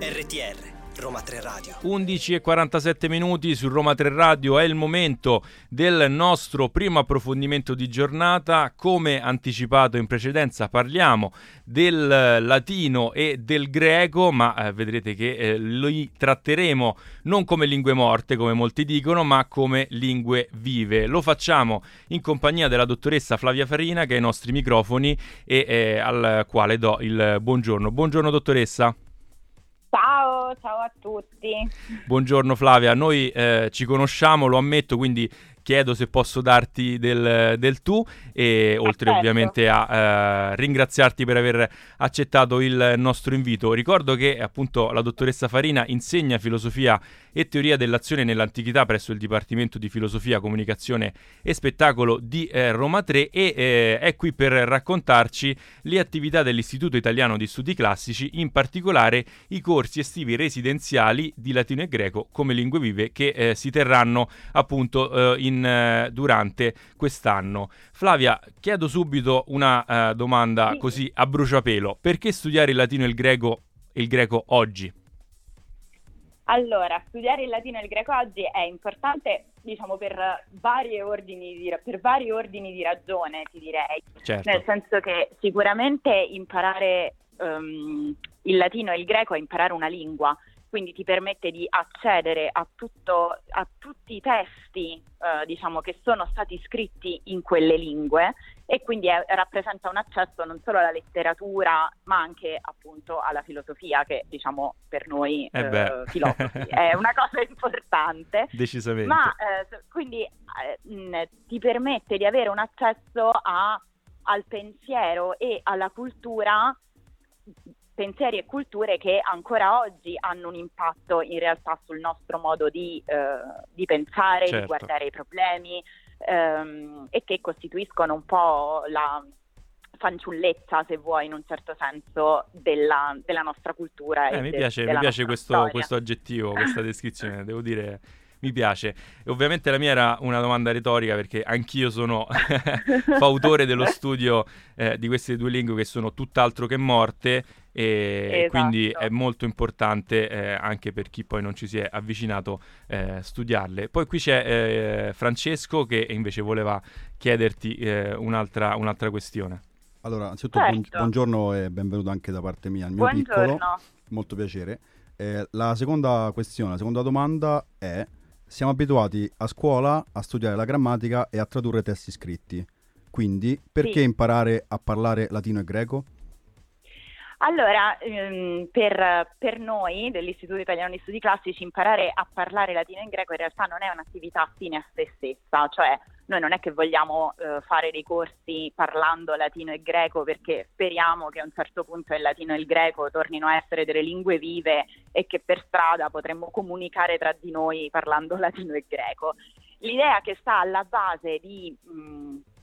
RTR Roma 3 Radio. 11 e 47 minuti su Roma 3 Radio è il momento del nostro primo approfondimento di giornata. Come anticipato in precedenza parliamo del latino e del greco, ma eh, vedrete che eh, li tratteremo non come lingue morte, come molti dicono, ma come lingue vive. Lo facciamo in compagnia della dottoressa Flavia Farina che è ai nostri microfoni e eh, al quale do il buongiorno. Buongiorno dottoressa. Ciao, ciao a tutti. Buongiorno Flavia, noi eh, ci conosciamo, lo ammetto, quindi chiedo se posso darti del, del tu e oltre ovviamente a eh, ringraziarti per aver accettato il nostro invito. Ricordo che appunto la dottoressa Farina insegna filosofia e teoria dell'azione nell'antichità presso il Dipartimento di Filosofia, Comunicazione e Spettacolo di eh, Roma 3 e eh, è qui per raccontarci le attività dell'Istituto Italiano di Studi Classici, in particolare i corsi estivi residenziali di latino e greco come lingue vive che eh, si terranno appunto eh, in, eh, durante quest'anno. Flavia, chiedo subito una eh, domanda Sì. così a bruciapelo. Perché studiare il latino e il greco, il greco oggi? Allora, studiare il latino e il greco oggi è importante, diciamo, per, ordini di, per vari ordini di ragione, ti direi. Certo. Nel senso che sicuramente imparare ehm, il latino e il greco è imparare una lingua, quindi ti permette di accedere a, tutto, a tutti i testi, eh, diciamo, che sono stati scritti in quelle lingue e quindi è- rappresenta un accesso non solo alla letteratura, ma anche appunto alla filosofia, che diciamo per noi Eh eh, filosofi è una cosa importante. Decisamente. Ma eh, quindi eh, mh, ti permette di avere un accesso a- al pensiero e alla cultura, pensieri e culture che ancora oggi hanno un impatto in realtà sul nostro modo di, eh, di pensare, Certo. di guardare i problemi ehm, e che costituiscono un po' la fanciullezza, se vuoi, in un certo senso, della, della nostra cultura. Eh, mi de- piace, mi piace questo, questo aggettivo, questa descrizione, devo dire, mi piace. E ovviamente la mia era una domanda retorica perché anch'io sono fautore dello studio eh, di queste due lingue che sono tutt'altro che morte e Esatto. quindi è molto importante eh, anche per chi poi non ci si è avvicinato eh, studiarle. Poi qui c'è eh, Francesco che invece voleva chiederti eh, un'altra, un'altra questione. Allora, anzitutto Certo. buongiorno e benvenuto anche da parte mia al mio piccolo. Buongiorno. Molto piacere. Eh, la seconda questione, la seconda domanda è: siamo abituati a scuola a studiare la grammatica e a tradurre testi scritti. Quindi, perché Sì. imparare a parlare latino e greco? Allora, ehm, per, per noi dell'Istituto Italiano di Studi Classici imparare a parlare latino e greco in realtà non è un'attività fine a se stessa, cioè noi non è che vogliamo eh, fare dei corsi parlando latino e greco perché speriamo che a un certo punto il latino e il greco tornino a essere delle lingue vive e che per strada potremmo comunicare tra di noi parlando latino e greco. L'idea che sta alla base di... mh,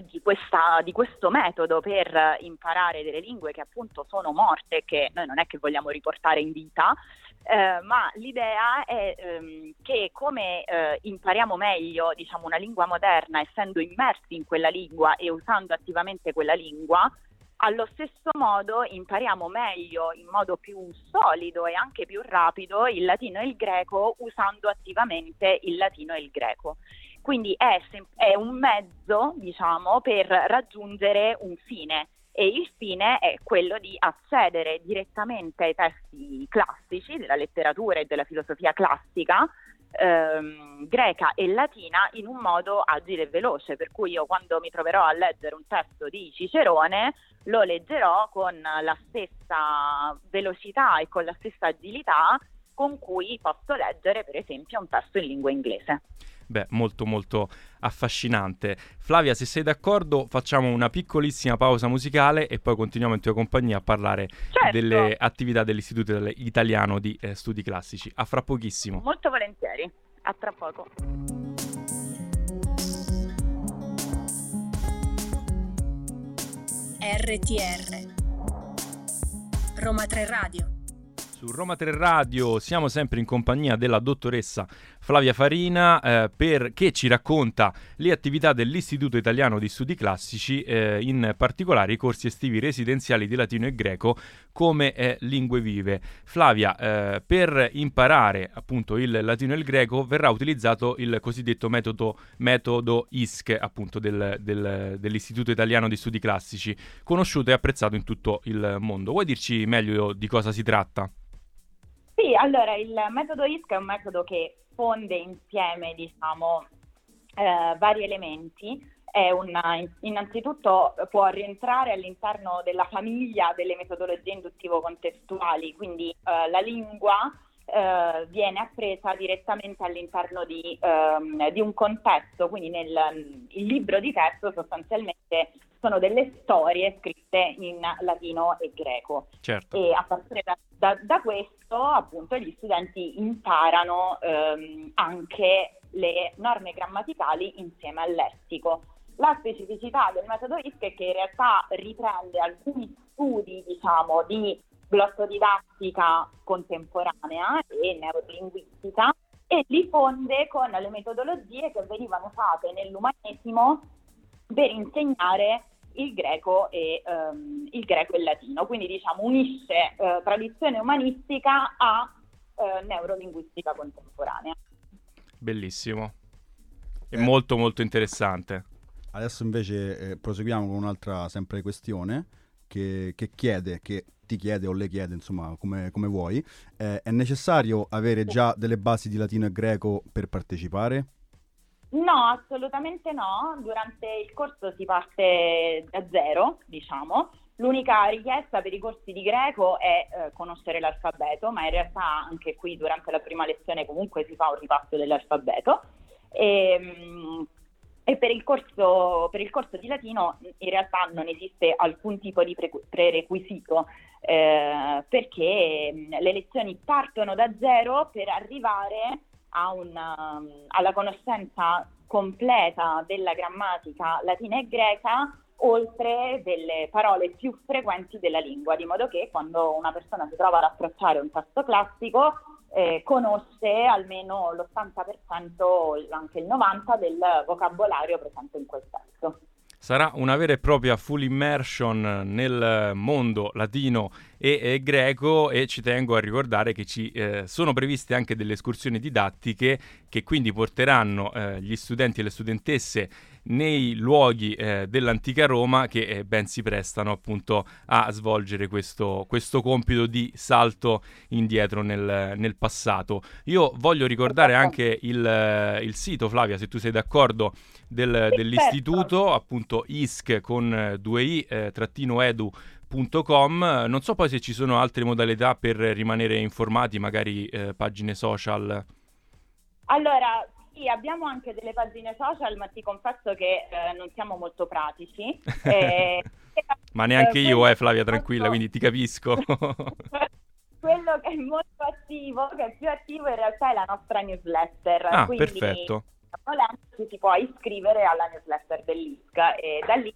di, questa- di questo metodo per imparare delle lingue che appunto sono morte che noi non è che vogliamo riportare in vita, eh, ma l'idea è ehm, che come eh, impariamo meglio diciamo, una lingua moderna essendo immersi in quella lingua e usando attivamente quella lingua, allo stesso modo impariamo meglio, in modo più solido e anche più rapido il latino e il greco usando attivamente il latino e il greco. Quindi è, sem- è un mezzo, diciamo, per raggiungere un fine. E il fine è quello di accedere direttamente ai testi classici della letteratura e della filosofia classica ehm, greca e latina in un modo agile e veloce, per cui io quando mi troverò a leggere un testo di Cicerone lo leggerò con la stessa velocità e con la stessa agilità con cui posso leggere per esempio un testo in lingua inglese. Beh, molto molto affascinante. Flavia, se sei d'accordo, facciamo una piccolissima pausa musicale e poi continuiamo in tua compagnia a parlare Certo. delle attività dell'Istituto Italiano di eh, Studi Classici. A fra pochissimo. Molto volentieri, a tra poco. RTR Roma 3 Radio Su Roma 3 Radio siamo sempre in compagnia della dottoressa Flavia Farina eh, per, che ci racconta le attività dell'Istituto Italiano di Studi Classici, eh, in particolare i corsi estivi residenziali di latino e greco come eh, lingue vive. Flavia, eh, per imparare appunto il latino e il greco verrà utilizzato il cosiddetto metodo, metodo ISC appunto del, del, dell'Istituto Italiano di Studi Classici, conosciuto e apprezzato in tutto il mondo. Vuoi dirci meglio di cosa si tratta? Sì, allora il metodo ISC è un metodo che fonde insieme, diciamo, eh, vari elementi. Una, innanzitutto può rientrare all'interno della famiglia delle metodologie induttivo-contestuali, quindi eh, la lingua eh, viene appresa direttamente all'interno di, ehm, di, un contesto, quindi nel il libro di testo sostanzialmente sono delle storie scritte in latino e greco. Certo. E a partire da, da, da questo, appunto, gli studenti imparano ehm, anche le norme grammaticali insieme al lessico. La specificità del metodo ISC è che in realtà riprende alcuni studi, diciamo, di glossodidattica contemporanea e neurolinguistica e li fonde con le metodologie che venivano usate nell'umanesimo per insegnare il greco e, um, il, greco e il latino, quindi diciamo unisce uh, tradizione umanistica a uh, neurolinguistica contemporanea. Bellissimo, è eh. molto molto interessante. Adesso invece eh, proseguiamo con un'altra sempre questione che, che, chiede, che ti chiede o le chiede, insomma, come, come vuoi, eh, è necessario avere già delle basi di latino e greco per partecipare? No, assolutamente no. Durante il corso si parte da zero, diciamo. L'unica richiesta per i corsi di greco è eh, conoscere l'alfabeto, ma in realtà anche qui durante la prima lezione comunque si fa un ripasso dell'alfabeto. E, ehm, e per il, corso, per il corso di latino in realtà non esiste alcun tipo di pre- prerequisito eh, perché mm, le lezioni partono da zero per arrivare una, um, alla conoscenza completa della grammatica latina e greca oltre delle parole più frequenti della lingua, di modo che quando una persona si trova ad approcciare un testo classico eh, conosce almeno l'80%, anche il 90% del vocabolario presente in quel testo. Sarà una vera e propria full immersion nel mondo latino e, e greco e ci tengo a ricordare che ci eh, sono previste anche delle escursioni didattiche che quindi porteranno eh, gli studenti e le studentesse nei luoghi eh, dell'antica Roma che eh, ben si prestano appunto a svolgere questo, questo compito di salto indietro nel, nel, passato. Io voglio ricordare anche il, eh, il sito, Flavia, se tu sei d'accordo, del, dell'istituto, appunto ISC con 2i eh, trattino edu Non so poi se ci sono altre modalità per rimanere informati, magari eh, pagine social. Allora, sì, abbiamo anche delle pagine social, ma ti confesso che eh, non siamo molto pratici. Eh, ma neanche eh, io, eh, Flavia, tranquilla, molto... quindi ti capisco. quello che è molto attivo, che è più attivo in realtà è la nostra newsletter. Ah, quindi, perfetto. Volendo si può iscrivere alla newsletter dell'ISC e da lì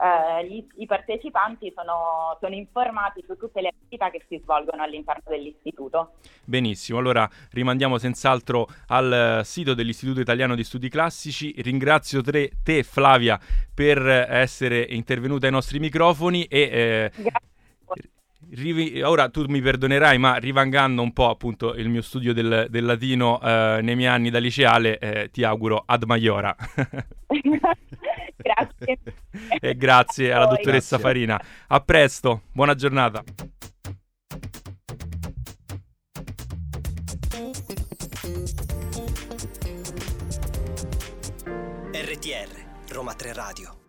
eh, gli, i partecipanti sono, sono, informati su tutte le attività che si svolgono all'interno dell'istituto. Benissimo, allora rimandiamo senz'altro al sito dell'Istituto Italiano di Studi Classici. Ringrazio te, te Flavia per essere intervenuta ai nostri microfoni e... Eh, ora tu mi perdonerai, ma rivangando un po' appunto il mio studio del, del latino eh, nei miei anni da liceale, eh, ti auguro ad maiora. grazie. e grazie alla dottoressa grazie. Farina. A presto, buona giornata. RTR, Roma 3 Radio.